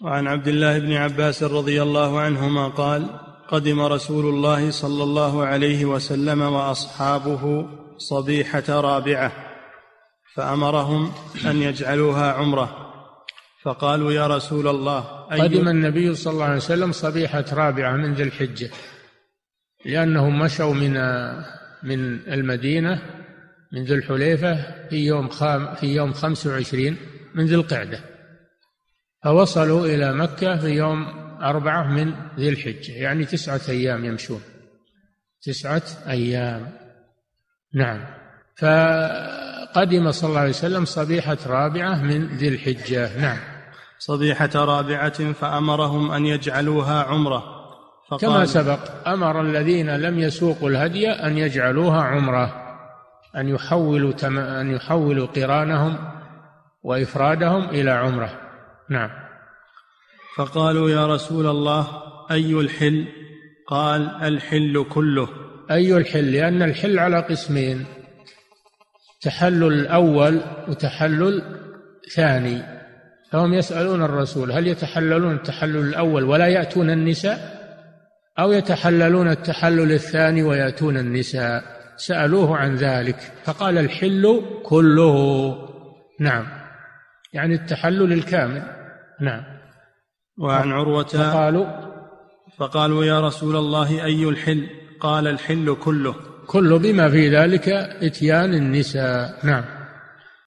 وعن عبد الله بن عباس رضي الله عنهما قال قدم رسول الله صلى الله عليه وسلم وأصحابه صبيحة رابعة فأمرهم أن يجعلوها عمرة. فقالوا يا رسول الله أي قدم النبي صلى الله عليه وسلم صبيحة رابعة من ذي الحجة لأنهم مشوا من من المدينة من ذي الحليفة في يوم خام في يوم 25 من ذي القعدة. فوصلوا إلى مكة في يوم أربعة من ذي الحجة يعني تسعة أيام يمشون. تسعة أيام. نعم. فقدم صلى الله عليه وسلم صبيحة رابعة من ذي الحجة. نعم. صبيحة رابعة فأمرهم أن يجعلوها عمرة. فقال كما سبق أمر الذين لم يسوقوا الهدي أن يجعلوها عمرة أن يحولوا تم... أن يحولوا قرانهم وإفرادهم إلى عمرة. نعم. فقالوا يا رسول الله أي الحل؟ قال الحل كله. أي الحل؟ لأن الحل على قسمين. تحلل الأول وتحلل ثاني فهم يسألون الرسول هل يتحللون التحلل الأول ولا يأتون النساء؟ أو يتحللون التحلل الثاني ويأتون النساء؟ سألوه عن ذلك فقال الحل كله. نعم. يعني التحلل الكامل. نعم. وعن عروة فقالوا فقالوا يا رسول الله أي الحل؟ قال الحل كله. كله بما في ذلك إتيان النساء. نعم.